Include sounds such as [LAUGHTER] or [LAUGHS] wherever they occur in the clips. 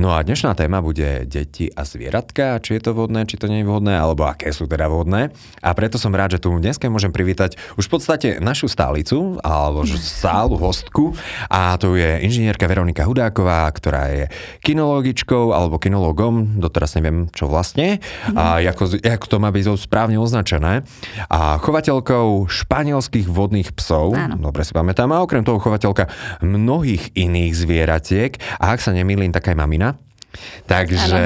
No a dnešná téma bude deti a zvieratka, či je to vhodné, či to nie je vhodné, alebo aké sú teda vhodné. A preto som rád, že tu dneska môžem privítať už v podstate našu stálicu, alebo sálu, hostku. A to je inžinierka Veronika Hudáková, ktorá je kinologičkou alebo kinologom, doteraz neviem čo vlastne, a ako, ako to má byť správne označené. A chovateľkou španielských vodných psov, Áno. dobre si pamätám, a okrem toho chovateľka mnohých iných zvieratiek. A ak sa nemýlim, taká aj mamina. Takže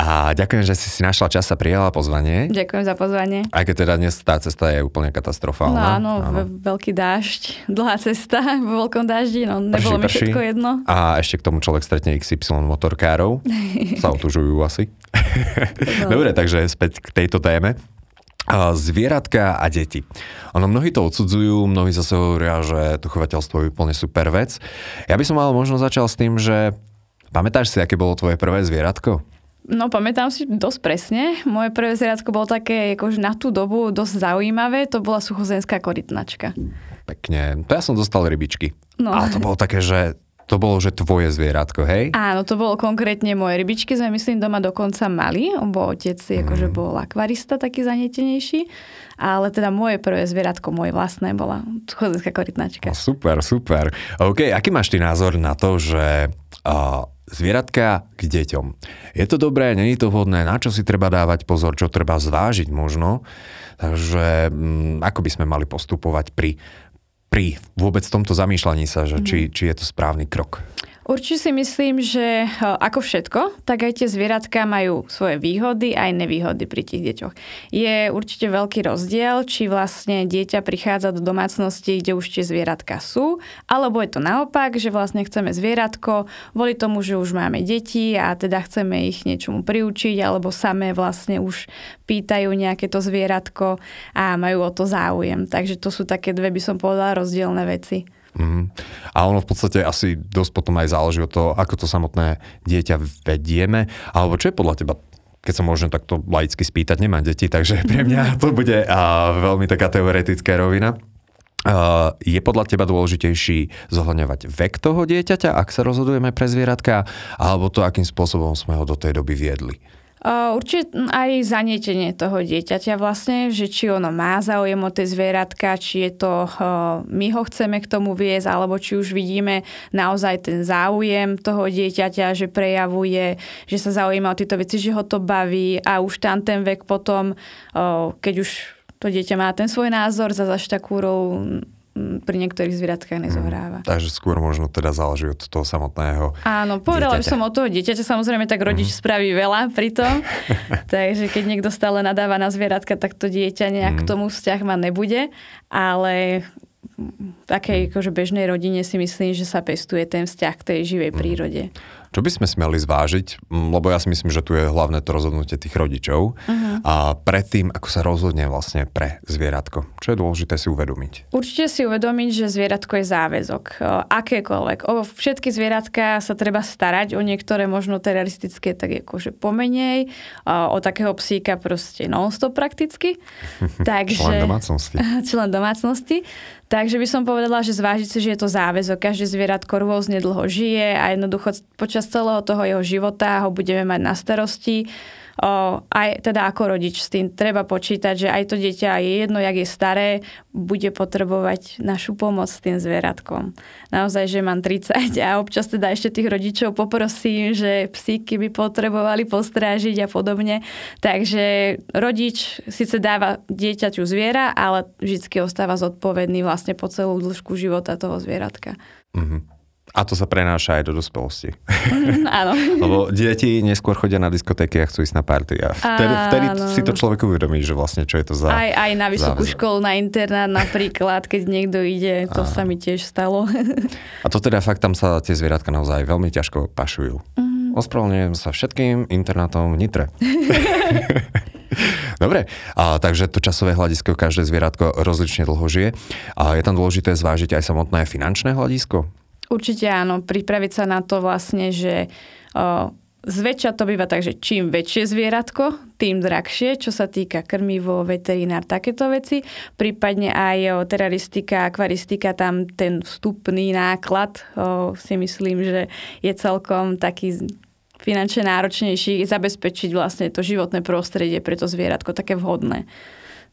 a ďakujem, že si si našla čas a prijala pozvanie. Ďakujem za pozvanie. Aj keď teda dnes tá cesta je úplne katastrofálna. No áno, áno. veľký dážď, [LAUGHS] dlhá cesta [LAUGHS] vo veľkom dáždi, no nebolo prší, mi všetko prší. jedno. A ešte k tomu človek stretne XY motorkárov. [LAUGHS] sa otužujú asi. No. Dobre, takže späť k tejto téme. Zvieratka a deti. Ono, mnohí to odsudzujú, mnohí zase hovoria, že to chovateľstvo je úplne super vec. Ja by som mal možno začal s tým, že Pamätáš si, aké bolo tvoje prvé zvieratko? No, pamätám si dosť presne. Moje prvé zvieratko bolo také akože na tú dobu dosť zaujímavé. To bola suchozemská korytnačka. Pekne. To ja som dostal rybičky. No. Ale to bolo také, že to bolo, že tvoje zvieratko, hej? Áno, to bolo konkrétne moje rybičky, sme myslím doma dokonca mali, bo otec mm. akože bol akvarista taký zanietenejší, ale teda moje prvé zvieratko, moje vlastné, bola suchozemská korytnačka. No, super, super. OK, aký máš ty názor na to, že uh, Zvieratka k deťom. Je to dobré, není to vhodné, na čo si treba dávať pozor, čo treba zvážiť možno. Takže mm, ako by sme mali postupovať pri, pri vôbec tomto zamýšľaní sa, že mm. či, či je to správny krok? Určite si myslím, že ako všetko, tak aj tie zvieratka majú svoje výhody aj nevýhody pri tých deťoch. Je určite veľký rozdiel, či vlastne dieťa prichádza do domácnosti, kde už tie zvieratka sú, alebo je to naopak, že vlastne chceme zvieratko, kvôli tomu, že už máme deti a teda chceme ich niečomu priučiť, alebo samé vlastne už pýtajú nejaké to zvieratko a majú o to záujem. Takže to sú také dve, by som povedala, rozdielne veci. Mm. A ono v podstate asi dosť potom aj záleží od toho, ako to samotné dieťa vedieme, alebo čo je podľa teba keď sa môžem takto laicky spýtať, nemám deti, takže [LAUGHS] pre mňa to bude a, veľmi taká teoretická rovina. Uh, je podľa teba dôležitejší zohľadňovať vek toho dieťaťa, ak sa rozhodujeme pre zvieratka, alebo to, akým spôsobom sme ho do tej doby viedli? Určite aj zanietenie toho dieťaťa vlastne, že či ono má záujem o tie zvieratka, či je to, my ho chceme k tomu viesť, alebo či už vidíme naozaj ten záujem toho dieťaťa, že prejavuje, že sa zaujíma o tieto veci, že ho to baví a už tam ten vek potom, keď už to dieťa má ten svoj názor, za až takú pri niektorých zvieratkách nezohráva. Mm, takže skôr možno teda záleží od toho samotného Áno, povedala by som od toho dieťaťa, samozrejme tak rodič mm. spraví veľa pri tom, [LAUGHS] takže keď niekto stále nadáva na zvieratka, tak to dieťa nejak mm. k tomu vzťah ma nebude, ale v takej akože bežnej rodine si myslím, že sa pestuje ten vzťah k tej živej mm. Čo by sme smeli zvážiť, mm, lebo ja si myslím, že tu je hlavné to rozhodnutie tých rodičov uh-huh. a predtým, ako sa rozhodne vlastne pre zvieratko. Čo je dôležité si uvedomiť? Určite si uvedomiť, že zvieratko je záväzok. Akékoľvek. O všetky zvieratka sa treba starať, o niektoré možno teroristické tak akože pomenej, o takého psíka proste non-stop prakticky. [LAUGHS] Takže, člen domácnosti. [LAUGHS] člen domácnosti. Takže by som povedala, že zvážiť si, že je to záväzok. Každé zvieratko rôzne dlho žije a jednoducho počas celého toho jeho života ho budeme mať na starosti aj teda ako rodič s tým treba počítať, že aj to dieťa je jedno, jak je staré, bude potrebovať našu pomoc s tým zvieratkom. Naozaj, že mám 30 a občas teda ešte tých rodičov poprosím, že psíky by potrebovali postrážiť a podobne. Takže rodič síce dáva dieťaťu zviera, ale vždy ostáva zodpovedný vlastne po celú dĺžku života toho zvieratka. Mm-hmm. A to sa prenáša aj do dospelosti. Mm, áno. [LAUGHS] Lebo deti neskôr chodia na diskotéky a chcú ísť na party. A vtedy, vtedy si to človek uvedomí, že vlastne čo je to za... Aj, aj na vysokú záväzok. školu, na internát napríklad, keď niekto ide, to a... sa mi tiež stalo. a to teda fakt tam sa tie zvieratka naozaj veľmi ťažko pašujú. Mm. Ospravedlňujem sa všetkým internátom v Nitre. [LAUGHS] Dobre, a, takže to časové hľadisko každé zvieratko rozlične dlho žije. A je tam dôležité zvážiť aj samotné finančné hľadisko? Určite áno, pripraviť sa na to vlastne, že o, zväčša to býva tak, že čím väčšie zvieratko, tým drahšie, čo sa týka krmivo, veterinár, takéto veci. Prípadne aj teraristika, akvaristika, tam ten vstupný náklad o, si myslím, že je celkom taký finančne náročnejší zabezpečiť vlastne to životné prostredie pre to zvieratko také vhodné.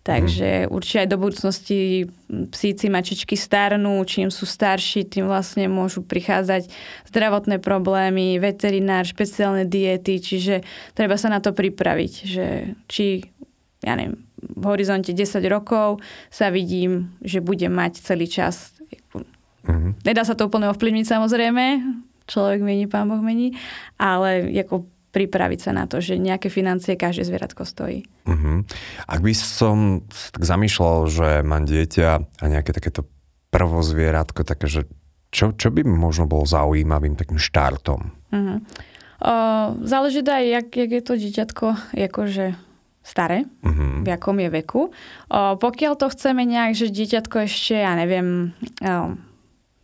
Takže mm. určite aj do budúcnosti psíci, mačičky starnú, čím sú starší, tým vlastne môžu prichádzať zdravotné problémy, veterinár, špeciálne diety, čiže treba sa na to pripraviť, že či, ja neviem, v horizonte 10 rokov sa vidím, že budem mať celý čas. Mm-hmm. Nedá sa to úplne ovplyvniť samozrejme, človek mení, pán Boh mení, ale ako pripraviť sa na to, že nejaké financie každé zvieratko stojí. Uh-huh. Ak by som tak zamýšľal, že mám dieťa a nejaké takéto prvo zvieratko, také, že čo, čo by možno bolo zaujímavým takým štartom? Uh-huh. O, záleží aj, jak, jak je to dieťatko akože staré, uh-huh. v akom je veku. O, pokiaľ to chceme nejak, že dieťatko ešte, ja neviem, o,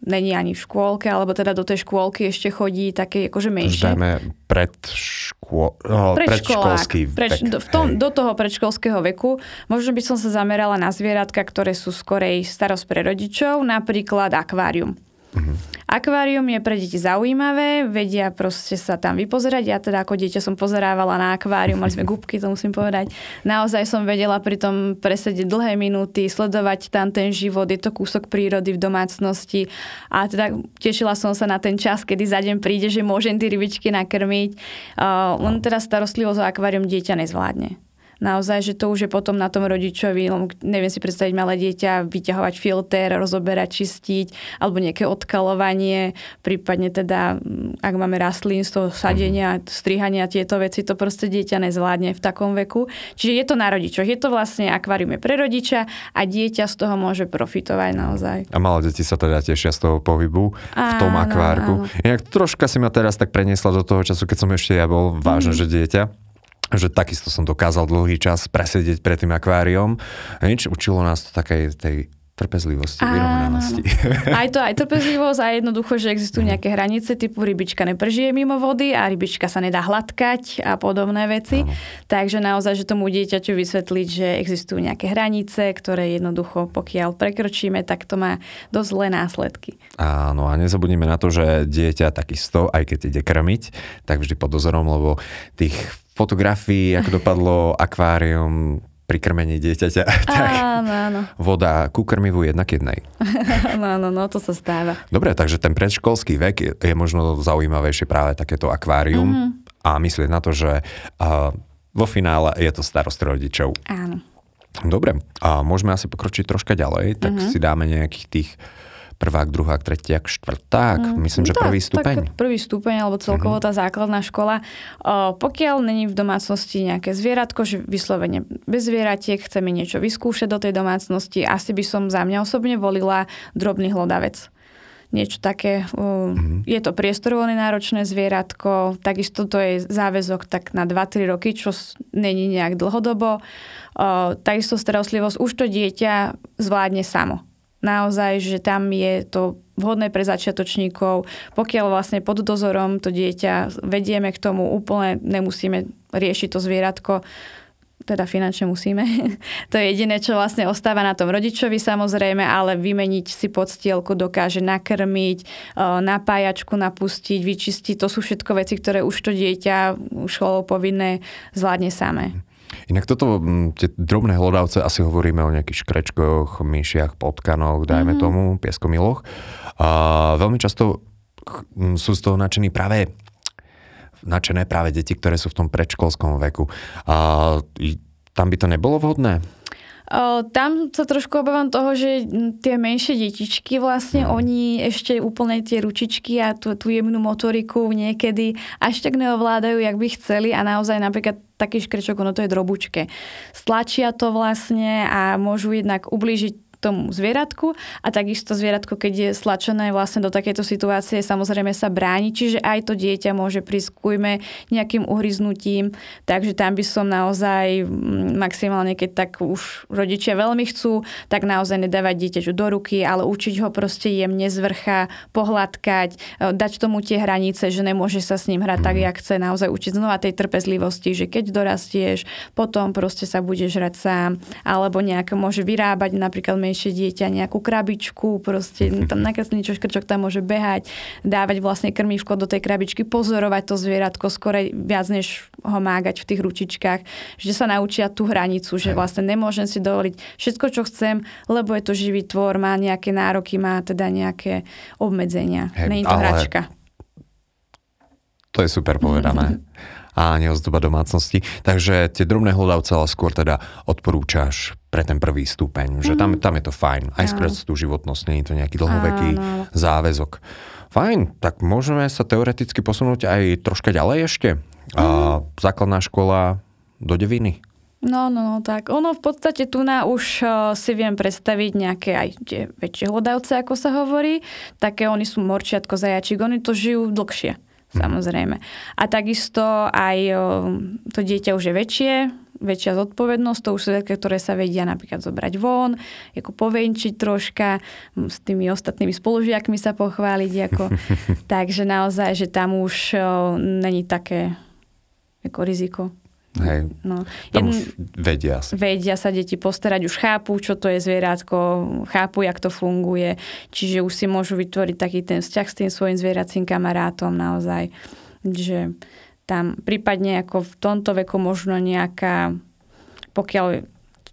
není ani v škôlke, alebo teda do tej škôlky ešte chodí také akože menšie. Dajme pred škôl, no, predškolský preč, vek. Do, v tom, do toho predškolského veku možno by som sa zamerala na zvieratka, ktoré sú skorej starosť pre rodičov, napríklad akvárium. Uh-huh. Akvárium je pre deti zaujímavé, vedia proste sa tam vypozerať. Ja teda ako dieťa som pozerávala na akvárium, mali sme [LAUGHS] gubky, to musím povedať. Naozaj som vedela pri tom presedieť dlhé minúty, sledovať tam ten život, je to kúsok prírody v domácnosti a teda tešila som sa na ten čas, kedy za deň príde, že môžem tie rybičky nakrmiť. Uh, len teda starostlivosť o akvárium dieťa nezvládne naozaj, že to už je potom na tom rodičovi, neviem si predstaviť malé dieťa, vyťahovať filter, rozoberať, čistiť, alebo nejaké odkalovanie, prípadne teda, mm, ak máme toho sadenia, mhm. strihania, tieto veci, to proste dieťa nezvládne v takom veku. Čiže je to na rodičoch. Je to vlastne akvárium je pre rodiča a dieťa z toho môže profitovať naozaj. A malé deti sa teda tešia z toho pohybu v tom akvárku. Áno. Inak troška si ma teraz tak preniesla do toho času, keď som ešte ja bol vážne, mm. že dieťa že takisto som dokázal dlhý čas presedieť pred tým akváriom. Nič, učilo nás to takej tej trpezlivosti, vyrovnanosti. Aj to, aj trpezlivosť a jednoducho, že existujú mhm. nejaké hranice typu rybička nepržije mimo vody a rybička sa nedá hladkať a podobné veci. Áno. Takže naozaj, že tomu dieťaťu vysvetliť, že existujú nejaké hranice, ktoré jednoducho, pokiaľ prekročíme, tak to má dosť zlé následky. Áno a nezabudnime na to, že dieťa takisto, aj keď ide krmiť, tak vždy pod dozorom, lebo tých fotografií, ako dopadlo akvárium pri krmení dieťaťa, [LAUGHS] tak áno, áno. voda ku krmivu jednak jednej. Áno, [LAUGHS] áno, no to sa stáva. Dobre, takže ten predškolský vek je, je možno zaujímavejšie práve takéto akvárium mm-hmm. a myslieť na to, že uh, vo finále je to starost rodičov. Áno. Dobre, a môžeme asi pokročiť troška ďalej, tak mm-hmm. si dáme nejakých tých prvák, druhák, tretiak, štvrták. Mm, Myslím, že tak, prvý stupeň. Tak prvý stupeň, alebo celkovo mm-hmm. tá základná škola. O, pokiaľ není v domácnosti nejaké zvieratko, že vyslovene bez zvieratiek, chceme niečo vyskúšať do tej domácnosti, asi by som za mňa osobne volila drobný hlodavec niečo také. Mm-hmm. Je to priestorovolne náročné zvieratko, takisto to je záväzok tak na 2-3 roky, čo není nejak dlhodobo. O, takisto starostlivosť už to dieťa zvládne samo naozaj, že tam je to vhodné pre začiatočníkov. Pokiaľ vlastne pod dozorom to dieťa vedieme k tomu, úplne nemusíme riešiť to zvieratko, teda finančne musíme. [LAUGHS] to je jediné, čo vlastne ostáva na tom rodičovi samozrejme, ale vymeniť si podstielku dokáže nakrmiť, e, napájačku napustiť, vyčistiť. To sú všetko veci, ktoré už to dieťa školou povinné zvládne samé. Inak toto, tie drobné hlodavce, asi hovoríme o nejakých škrečkoch, myšiach, potkanoch, dajme mm-hmm. tomu, pieskomiloch. A veľmi často sú z toho nadšení práve nadšené práve deti, ktoré sú v tom predškolskom veku. A tam by to nebolo vhodné? Tam sa trošku obávam toho, že tie menšie detičky vlastne, no. oni ešte úplne tie ručičky a tú, tú jemnú motoriku niekedy až tak neovládajú, jak by chceli a naozaj napríklad taký škrečok, ono to je drobučke. Stlačia to vlastne a môžu jednak ublížiť tomu zvieratku. A takisto zvieratko, keď je stlačené vlastne do takéto situácie, samozrejme sa bráni, čiže aj to dieťa môže prísť kujme nejakým uhryznutím, takže tam by som naozaj maximálne, keď tak už rodičia veľmi chcú, tak naozaj nedávať dieťaťu do ruky, ale učiť ho proste jemne z pohľadkať, e, dať tomu tie hranice, že nemôže sa s ním hrať tak, jak chce, naozaj učiť znova tej trpezlivosti, že keď dorastieš, potom proste sa budeš hrať sám, alebo nejak môže vyrábať napríklad menšie dieťa nejakú krabičku, proste [LAUGHS] tam nakresliť niečo, škrčok tam môže behať, dávať vlastne krmívko do tej krabičky, pozorovať to zvieratko skore viac, než ho mágať v tých ručičkách, že sa naučia tú hranicu, že vlastne nemôžem si dovoliť všetko, čo chcem, lebo je to živý tvor, má nejaké nároky, má teda nejaké obmedzenia. Hey, Není to ale... hračka. To je super povedané. [LAUGHS] a neozdoba domácnosti. Takže tie drobné hlodavce ale skôr teda odporúčaš pre ten prvý stupeň, že tam, tam je to fajn. Aj skôr tú životnosť, nie je to nejaký dlhoveký Áno. záväzok. Fajn, tak môžeme sa teoreticky posunúť aj troška ďalej ešte. Mm. A, mhm. základná škola do deviny. No, no, no, tak ono v podstate tu na už uh, si viem predstaviť nejaké aj tie väčšie hlodavce, ako sa hovorí. Také oni sú morčiatko, zajačík, oni to žijú dlhšie, mm. samozrejme. A takisto aj uh, to dieťa už je väčšie, väčšia zodpovednosť, to už sú také, ktoré sa vedia napríklad zobrať von, ako povenčiť troška, s tými ostatnými spolužiakmi sa pochváliť. Ako. [LAUGHS] Takže naozaj, že tam už není také ako riziko. Hej, no. tam Jedn, už vedia sa. Vedia sa deti postarať, už chápu, čo to je zvieratko, chápu, jak to funguje, čiže už si môžu vytvoriť taký ten vzťah s tým svojim zvieracím kamarátom naozaj. Že tam prípadne ako v tomto veku možno nejaká, pokiaľ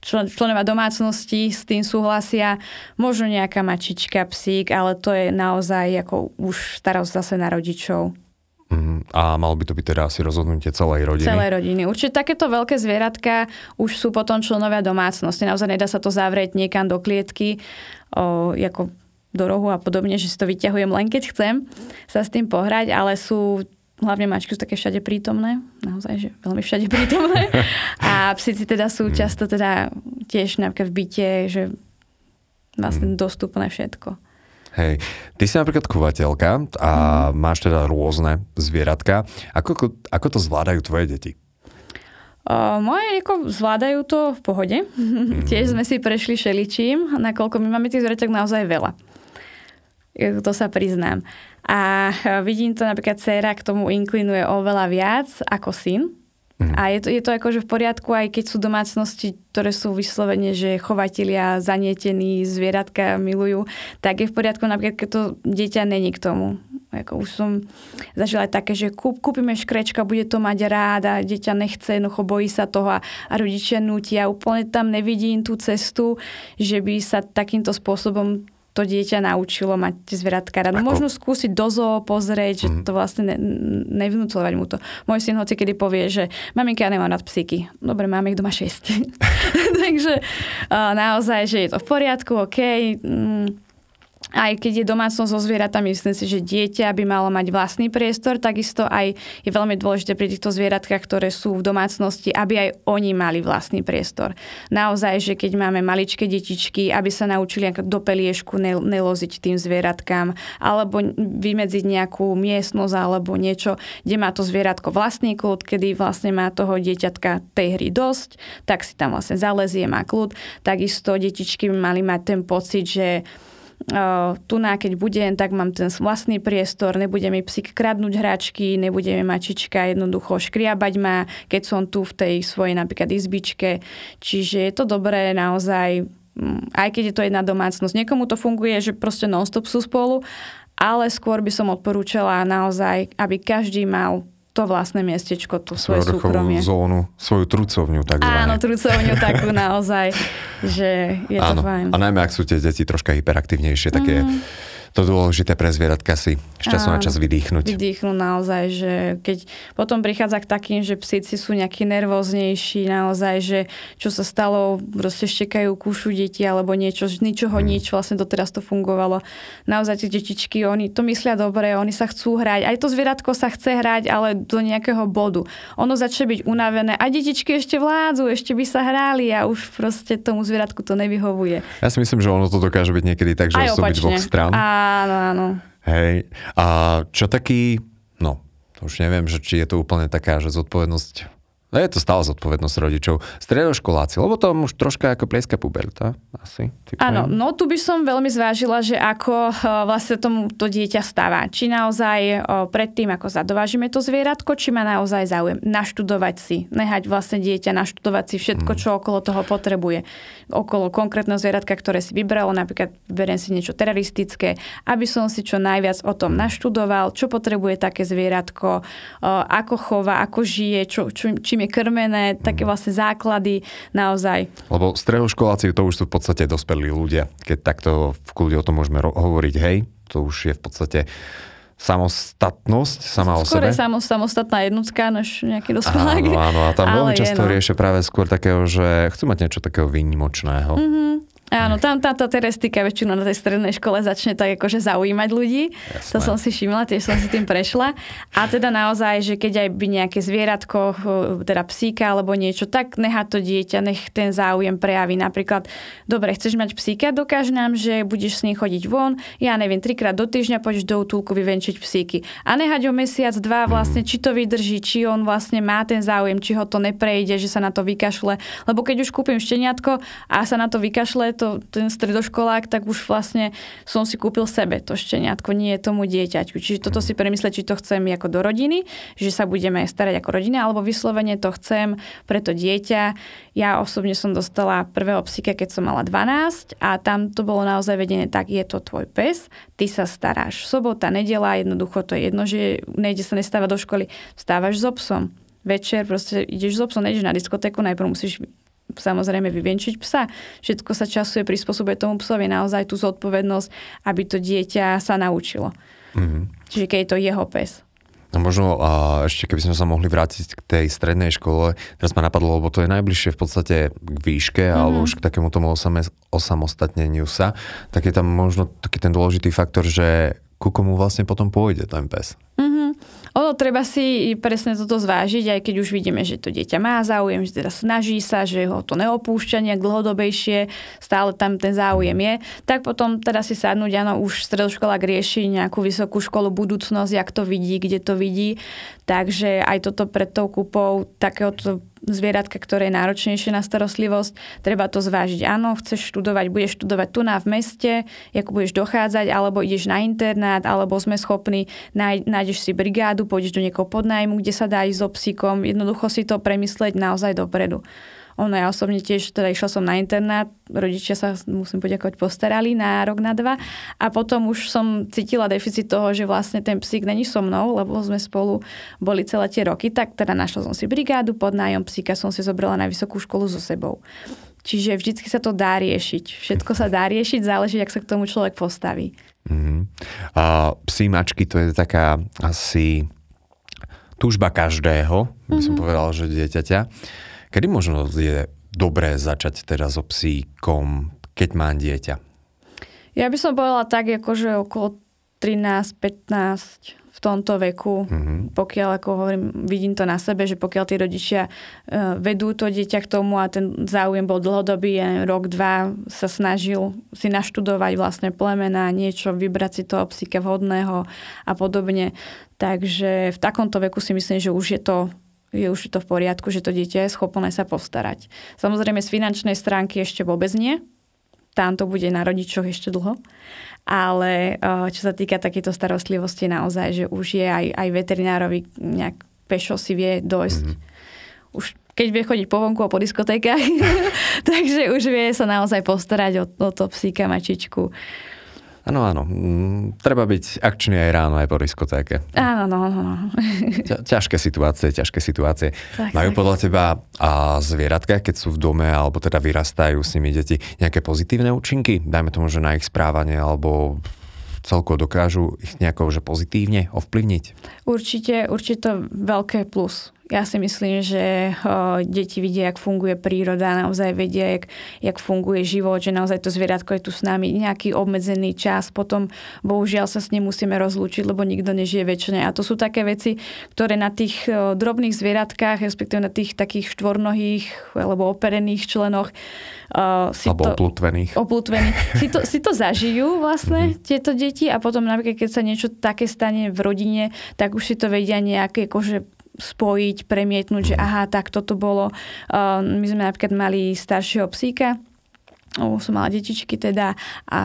člen, členovia domácnosti s tým súhlasia, možno nejaká mačička, psík, ale to je naozaj ako už starosť zase na rodičov. Uh-huh. A malo by to byť teda asi rozhodnutie celej rodiny? Celej rodiny. Určite takéto veľké zvieratka už sú potom členovia domácnosti. Naozaj nedá sa to zavrieť niekam do klietky, o, ako do rohu a podobne, že si to vyťahujem len keď chcem sa s tým pohrať, ale sú hlavne mačky sú také všade prítomné, naozaj, že veľmi všade prítomné. [LAUGHS] A psici teda sú často teda tiež napríklad v byte, že vlastne mm. dostupné všetko. Hej, ty si napríklad chovateľka a mm. máš teda rôzne zvieratka. Ako, ako to zvládajú tvoje deti? O, moje ako zvládajú to v pohode. Mm. [LAUGHS] Tiež sme si prešli šeličím, nakoľko my máme tých zvieratok naozaj veľa. To sa priznám. A vidím to napríklad dcera k tomu inklinuje oveľa viac ako syn. Mm. A je to, je to akože v poriadku, aj keď sú domácnosti, ktoré sú vyslovene, že chovatelia zanietení, zvieratka milujú, tak je v poriadku napríklad, keď to dieťa není k tomu. Ako už som zažila aj také, že kúp, kúpime škrečka, bude to mať rád a dieťa nechce, jednoducho bojí sa toho a, a rodičia nutia. Úplne tam nevidím tú cestu, že by sa takýmto spôsobom to dieťa naučilo mať zvieratka rád. Možno skúsiť do zoo pozrieť, že mm. to vlastne ne, nevnúcovať mu to. Môj syn hoci kedy povie, že maminka, ja nemám rád psíky. Dobre, máme ich doma 6. [LAUGHS] Takže uh, naozaj, že je to v poriadku, OK. Mm, aj keď je domácnosť so zvieratami, myslím si, že dieťa by malo mať vlastný priestor, takisto aj je veľmi dôležité pri týchto zvieratkách, ktoré sú v domácnosti, aby aj oni mali vlastný priestor. Naozaj, že keď máme maličké detičky, aby sa naučili do peliešku neloziť tým zvieratkám, alebo vymedziť nejakú miestnosť alebo niečo, kde má to zvieratko vlastný kľud, kedy vlastne má toho dieťatka tej hry dosť, tak si tam vlastne zalezie, má kľud. Takisto detičky by mali mať ten pocit, že tu na keď budem, tak mám ten vlastný priestor, nebude mi psík kradnúť hračky, nebude mi mačička jednoducho škriabať ma, keď som tu v tej svojej napríklad izbičke. Čiže je to dobré naozaj, mm, aj keď je to jedna domácnosť. Niekomu to funguje, že proste non-stop sú spolu, ale skôr by som odporúčala naozaj, aby každý mal to vlastné miestečko, to svoje súkromie. zónu, svoju trucovňu takzvané. Áno, trucovňu takú [LAUGHS] naozaj, že je Áno. to fajn. A najmä, ak sú tie deti troška hyperaktívnejšie, také mm. To dôležité pre zvieratka si z času na čas vydýchnuť. Vydýchnuť naozaj, že keď potom prichádza k takým, že psíci sú nejakí nervóznejší, naozaj, že čo sa stalo, proste štekajú, kúšu deti alebo niečo, ničoho hmm. nič, vlastne doteraz to fungovalo. Naozaj tie detičky, oni to myslia dobre, oni sa chcú hrať, aj to zvieratko sa chce hrať, ale do nejakého bodu. Ono začne byť unavené a detičky ešte vládzu, ešte by sa hrali a už proste tomu zvieratku to nevyhovuje. Ja si myslím, že ono to dokáže byť niekedy tak, že sú byť dvoch strán. Áno, áno. Hej. A čo taký, no, už neviem, že či je to úplne taká, že zodpovednosť No je to stále zodpovednosť rodičov. Stredoškoláci, lebo to už troška ako plieska puberta, asi. Áno, no tu by som veľmi zvážila, že ako uh, vlastne tomu to dieťa stáva. Či naozaj uh, predtým, ako zadovážime to zvieratko, či má naozaj záujem naštudovať si, nehať vlastne dieťa naštudovať si všetko, hmm. čo okolo toho potrebuje. Okolo konkrétneho zvieratka, ktoré si vybralo, napríklad beriem si niečo teroristické, aby som si čo najviac o tom hmm. naštudoval, čo potrebuje také zvieratko, uh, ako chová, ako žije, čo, čo, či čím je krmené, také vlastne základy naozaj. Lebo stredoškoláci to už sú v podstate dospelí ľudia. Keď takto v kľude o tom môžeme ro- hovoriť, hej, to už je v podstate samostatnosť sama o sebe. Skôr samostatná jednotka než nejaký dospelák. Áno, áno, a tam veľmi často no. riešia práve skôr takého, že chcú mať niečo takého výnimočného. Mm-hmm. Áno, tam táto terestika väčšinou na tej strednej škole začne tak akože zaujímať ľudí. Jasné. To som si všimla, tiež som si tým prešla. A teda naozaj, že keď aj by nejaké zvieratko, teda psíka alebo niečo, tak nechá to dieťa, nech ten záujem prejaví. Napríklad, dobre, chceš mať psíka, dokáž nám, že budeš s ním chodiť von, ja neviem, trikrát do týždňa poďš do útulku vyvenčiť psíky. A nehať ho mesiac, dva vlastne, či to vydrží, či on vlastne má ten záujem, či ho to neprejde, že sa na to vykašle. Lebo keď už kúpim šteniatko a sa na to vykašle, to, ten stredoškolák, tak už vlastne som si kúpil sebe to šteniatko, nie tomu dieťaťu. Čiže toto si premyslieť, či to chcem ako do rodiny, že sa budeme starať ako rodina, alebo vyslovene to chcem pre to dieťa. Ja osobne som dostala prvého psíka, keď som mala 12 a tam to bolo naozaj vedené tak, je to tvoj pes, ty sa staráš. Sobota, nedela, jednoducho to je jedno, že nejde sa nestáva do školy, vstávaš so psom večer proste ideš so psom, nejdeš na diskotéku, najprv musíš samozrejme vyvenčiť psa. Všetko sa časuje, prispôsobuje tomu psovi naozaj tú zodpovednosť, aby to dieťa sa naučilo. Mm-hmm. Čiže keď je to jeho pes. No možno a ešte keby sme sa mohli vrátiť k tej strednej škole, teraz ma napadlo, lebo to je najbližšie v podstate k výške mm-hmm. alebo už k takému tomu osame, osamostatneniu sa, tak je tam možno taký ten dôležitý faktor, že ku komu vlastne potom pôjde ten pes. Mm-hmm. Ono treba si presne toto zvážiť, aj keď už vidíme, že to dieťa má záujem, že teda snaží sa, že ho to neopúšťa nejak dlhodobejšie, stále tam ten záujem je, tak potom teda si sadnúť, áno, už stredoškolák rieši nejakú vysokú školu budúcnosť, jak to vidí, kde to vidí, takže aj toto pred tou kúpou takéhoto zvieratka, ktoré je náročnejšie na starostlivosť, treba to zvážiť. Áno, chceš študovať, budeš študovať tu na v meste, ako budeš dochádzať, alebo ideš na internát, alebo sme schopní, nájdeš si brigádu, pôjdeš do niekoho podnájmu, kde sa dá ísť so psíkom, jednoducho si to premyslieť naozaj dopredu. Ono, ja osobne tiež, teda išla som na internát, rodičia sa, musím poďakovať, postarali na rok, na dva a potom už som cítila deficit toho, že vlastne ten psík není so mnou, lebo sme spolu boli celé tie roky, tak teda našla som si brigádu pod nájom psíka, som si zobrala na vysokú školu so sebou. Čiže vždycky sa to dá riešiť. Všetko sa dá riešiť, záleží, ak sa k tomu človek postaví. Mm-hmm. A psí mačky, to je taká asi túžba každého, by som mm-hmm. povedal, že dieťaťa. Kedy možno je dobré začať teda so psíkom, keď má dieťa? Ja by som povedala tak, akože okolo 13-15 v tomto veku, mm-hmm. pokiaľ, ako hovorím, vidím to na sebe, že pokiaľ tí rodičia uh, vedú to dieťa k tomu a ten záujem bol dlhodobý, rok, dva sa snažil si naštudovať vlastne plemena, niečo, vybrať si toho psíka vhodného a podobne. Takže v takomto veku si myslím, že už je to je už to v poriadku, že to dieťa je schopné sa postarať. Samozrejme z finančnej stránky ešte vôbec nie. Tam to bude na rodičoch ešte dlho. Ale eh, čo sa týka takéto starostlivosti naozaj, že už je aj, aj veterinárovi nejak pešo si vie dojsť. Mm-hmm. Už keď vie chodiť po vonku a po diskotékach, [LAUGHS] takže už vie sa naozaj postarať o, o to psíka mačičku. Áno, áno. Mm, treba byť akčný aj ráno, aj po diskotéke. Áno, no, no. ťažké situácie, ťažké situácie. Tak, Majú tak. podľa teba a zvieratka, keď sú v dome, alebo teda vyrastajú s nimi deti, nejaké pozitívne účinky? Dajme tomu, že na ich správanie, alebo celko dokážu ich nejako že pozitívne ovplyvniť? Určite, určite veľké plus. Ja si myslím, že o, deti vidia, jak funguje príroda, naozaj vedia, jak, jak funguje život, že naozaj to zvieratko je tu s nami nejaký obmedzený čas, potom bohužiaľ sa s ním musíme rozlúčiť, lebo nikto nežije väčšine. A to sú také veci, ktoré na tých o, drobných zvieratkách, respektíve na tých takých štvornohých alebo operených členoch o, si alebo to, oplutvených. oplutvených si, to, si to zažijú vlastne mm-hmm. tieto deti a potom napríklad, keď sa niečo také stane v rodine, tak už si to vedia nejaké akože spojiť, premietnúť, že aha, tak toto bolo. My sme napríklad mali staršieho psíka, som mala detičky teda a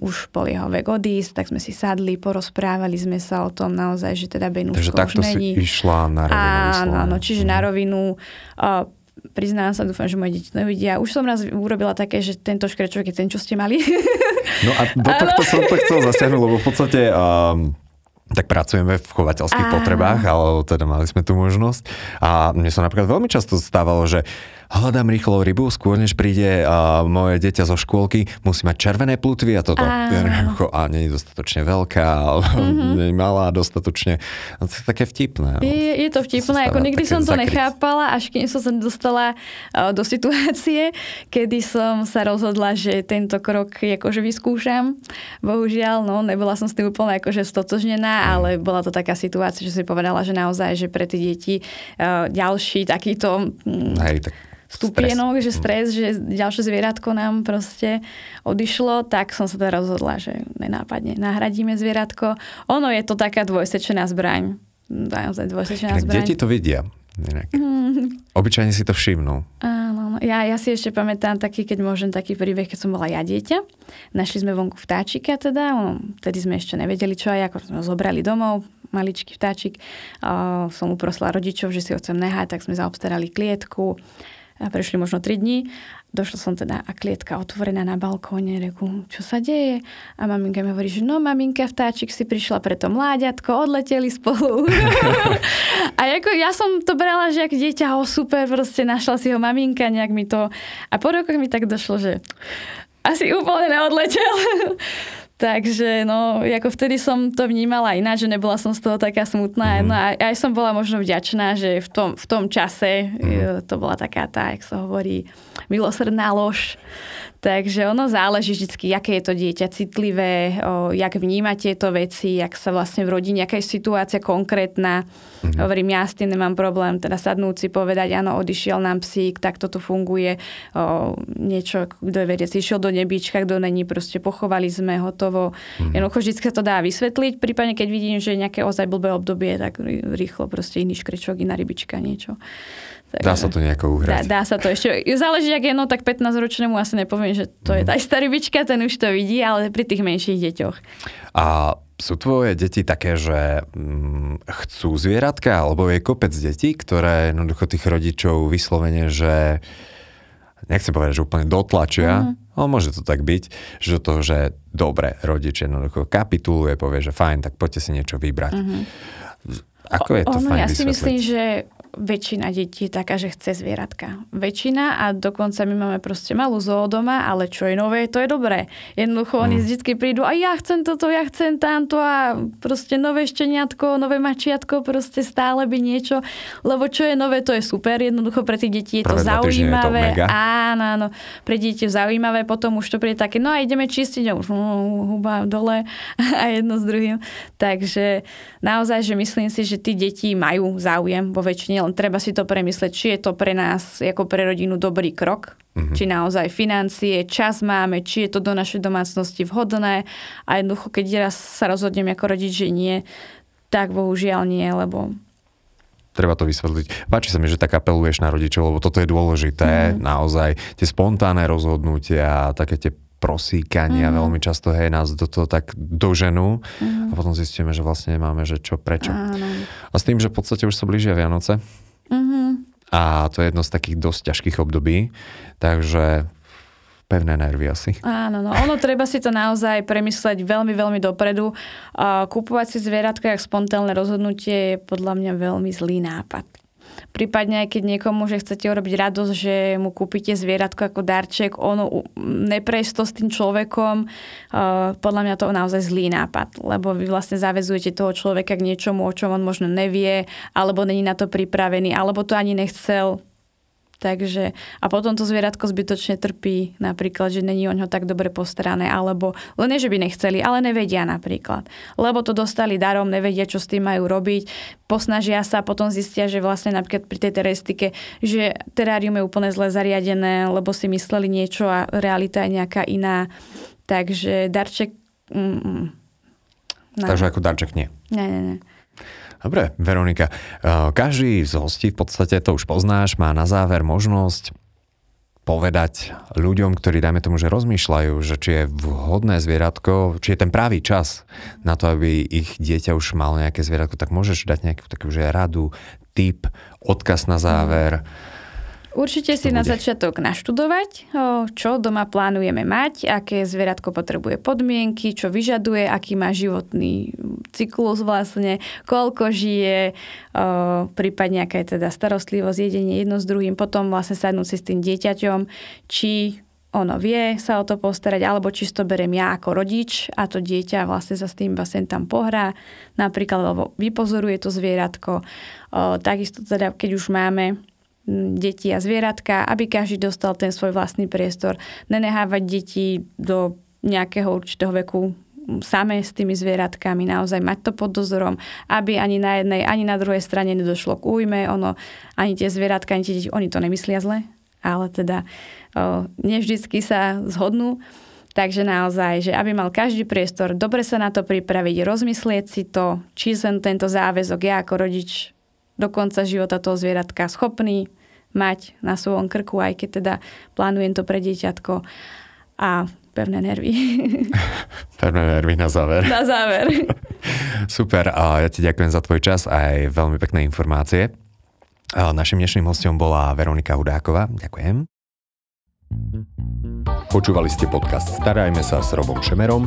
už bol jeho vek odísť, tak sme si sadli, porozprávali sme sa o tom naozaj, že teda Benúško Takže takto si išla na rovinu. Áno, áno, čiže mm. na rovinu uh, priznám sa, dúfam, že moje deti nevidia. Už som raz urobila také, že tento škrečok je ten, čo ste mali. No a do [LAUGHS] tohto som to chcel zasiahnuť, lebo v podstate um, tak pracujeme v chovateľských Áno. potrebách, ale teda mali sme tú možnosť. A mne sa napríklad veľmi často stávalo, že hľadám rýchlo rybu, skôr než príde a moje dieťa zo škôlky, musí mať červené plutvy a toto. Áno. A nie je dostatočne veľká, mm-hmm. nie je malá dostatočne. A to je také vtipné. No. Je, je to vtipné, ako nikdy som to zakryť. nechápala, až keď som sa dostala do situácie, kedy som sa rozhodla, že tento krok akože vyskúšam. Bohužiaľ, no, nebola som s tým úplne akože stotožnená, mm. ale bola to taká situácia, že si povedala, že naozaj, že pre tie deti uh, ďalší takýto... Hej, tak stupienok, stres. že stres, že ďalšie zvieratko nám proste odišlo, tak som sa teda rozhodla, že nenápadne nahradíme zvieratko. Ono je to taká dvojsečená zbraň. Naozaj dvojsečená zbraň. Deti to vidia. Inak. Mm. Obyčajne si to všimnú. Áno, no. ja, ja si ešte pamätám taký, keď môžem, taký príbeh, keď som bola ja dieťa. Našli sme vonku vtáčika teda, vtedy sme ešte nevedeli čo aj, ako sme ho zobrali domov, maličký vtáčik. Uh, som uprosla rodičov, že si ho chcem nehať, tak sme zaobstarali klietku prešli možno 3 dní. Došla som teda a klietka otvorená na balkóne, reku, čo sa deje? A maminka mi hovorí, že no maminka, vtáčik si prišla pre to mláďatko, odleteli spolu. [LAUGHS] a ako ja som to brala, že ak dieťa, ho super, proste našla si ho maminka, nejak mi to... A po rokoch mi tak došlo, že asi úplne neodletel. [LAUGHS] Takže no, ako vtedy som to vnímala ináč, že nebola som z toho taká smutná. Mm. No a aj som bola možno vďačná, že v tom, v tom čase mm. to bola taká tá, jak sa hovorí, milosrdná lož. Takže ono záleží vždy, aké je to dieťa citlivé, o, jak vníma tieto veci, jak sa vlastne v rodine, aká je situácia konkrétna. Mm-hmm. Hovorím, ja s tým nemám problém, teda sadnúť si povedať, áno, odišiel nám psík, tak toto funguje. O, niečo, kto je vedec, išiel do nebička, kto není, proste pochovali sme, hotovo. Mm-hmm. Jednoducho vždy sa to dá vysvetliť, prípadne keď vidím, že je nejaké ozaj blbé obdobie, tak rýchlo proste iný škrečok, iná rybička, niečo. Tak, dá sa to nejako uhrať. Dá, dá sa to ešte. Záleží, ak je no, tak 15-ročnému asi nepoviem, že to mm. je mhm. tá istá rybička, ten už to vidí, ale pri tých menších deťoch. A sú tvoje deti také, že hm, chcú zvieratka, alebo je kopec detí, ktoré jednoducho tých rodičov vyslovene, že nechcem povedať, že úplne dotlačia, mm. ale môže to tak byť, že to, že dobre, rodič jednoducho kapituluje, povie, že fajn, tak poďte si niečo vybrať. Mm-hmm. Ako je to ono, fajn Ja si myslím, že väčšina detí je taká, že chce zvieratka. Väčšina a dokonca my máme proste malú zoo doma, ale čo je nové, to je dobré. Jednoducho mm. oni vždy prídu a ja chcem toto, ja chcem tamto a proste nové šteniatko, nové mačiatko, proste stále by niečo, lebo čo je nové, to je super. Jednoducho pre tie deti je to Prvé zaujímavé. Je to áno, áno. Pre deti je zaujímavé, potom už to príde také, no a ideme čistiť a už huba dole [LAUGHS] a jedno s druhým. Takže naozaj, že myslím si, že tí deti majú záujem vo väčšine len treba si to premyslieť, či je to pre nás ako pre rodinu dobrý krok, mm-hmm. či naozaj financie, čas máme, či je to do našej domácnosti vhodné a jednoducho, keď raz sa rozhodnem ako rodič, že nie, tak bohužiaľ nie, lebo treba to vysvetliť. Páči sa mi, že tak apeluješ na rodičov, lebo toto je dôležité, mm. naozaj tie spontánne rozhodnutia, také tie prosíkania mm. veľmi často hej, nás do toho tak doženú mm. a potom zistíme, že vlastne nemáme, že čo, prečo. Áno. A s tým, že v podstate už sa blížia Vianoce mm-hmm. a to je jedno z takých dosť ťažkých období, takže pevné nervy asi. Áno, no ono treba si to naozaj premysleť veľmi, veľmi dopredu. Kúpovať si zvieratka jak spontánne rozhodnutie je podľa mňa veľmi zlý nápad. Prípadne aj keď niekomu, že chcete urobiť radosť, že mu kúpite zvieratko ako darček, ono neprejsť to s tým človekom, uh, podľa mňa to je naozaj zlý nápad, lebo vy vlastne zavezujete toho človeka k niečomu, o čom on možno nevie, alebo není na to pripravený, alebo to ani nechcel, Takže, a potom to zvieratko zbytočne trpí, napríklad, že není o ňo tak dobre postarané, alebo len nie, že by nechceli, ale nevedia napríklad. Lebo to dostali darom, nevedia, čo s tým majú robiť, posnažia sa, potom zistia, že vlastne napríklad pri tej terestike, že terárium je úplne zle zariadené, lebo si mysleli niečo a realita je nejaká iná. Takže darček... Mm, mm, Takže ako darček nie. Nie, nie, nie. Dobre, Veronika. Eh, každý z hostí, v podstate to už poznáš, má na záver možnosť povedať ľuďom, ktorí, dajme tomu, že rozmýšľajú, že či je vhodné zvieratko, či je ten pravý čas na to, aby ich dieťa už malo nejaké zvieratko, tak môžeš dať nejakú takú že radu, tip, odkaz na záver. Mm Určite si na začiatok naštudovať, čo doma plánujeme mať, aké zvieratko potrebuje podmienky, čo vyžaduje, aký má životný cyklus vlastne, koľko žije, prípadne aká je teda starostlivosť, jedenie jedno s druhým, potom vlastne sadnúť si s tým dieťaťom, či ono vie sa o to postarať, alebo čisto berem ja ako rodič a to dieťa vlastne sa s tým basen tam pohrá, napríklad, alebo vypozoruje to zvieratko. O, takisto teda, keď už máme deti a zvieratka, aby každý dostal ten svoj vlastný priestor. Nenehávať deti do nejakého určitého veku samé s tými zvieratkami, naozaj mať to pod dozorom, aby ani na jednej, ani na druhej strane nedošlo k újme, ono, ani tie zvieratka, ani tie deti, oni to nemyslia zle, ale teda o, nevždycky sa zhodnú. Takže naozaj, že aby mal každý priestor, dobre sa na to pripraviť, rozmyslieť si to, či som tento záväzok ja ako rodič do konca života toho zvieratka schopný mať na svojom krku, aj keď teda plánujem to pre dieťatko. A pevné nervy. [LAUGHS] pevné nervy na záver. Na záver. [LAUGHS] Super, a ja ti ďakujem za tvoj čas a aj veľmi pekné informácie. Našim dnešným hostom bola Veronika Hudáková. Ďakujem. Počúvali ste podcast Starajme sa s Robom Šemerom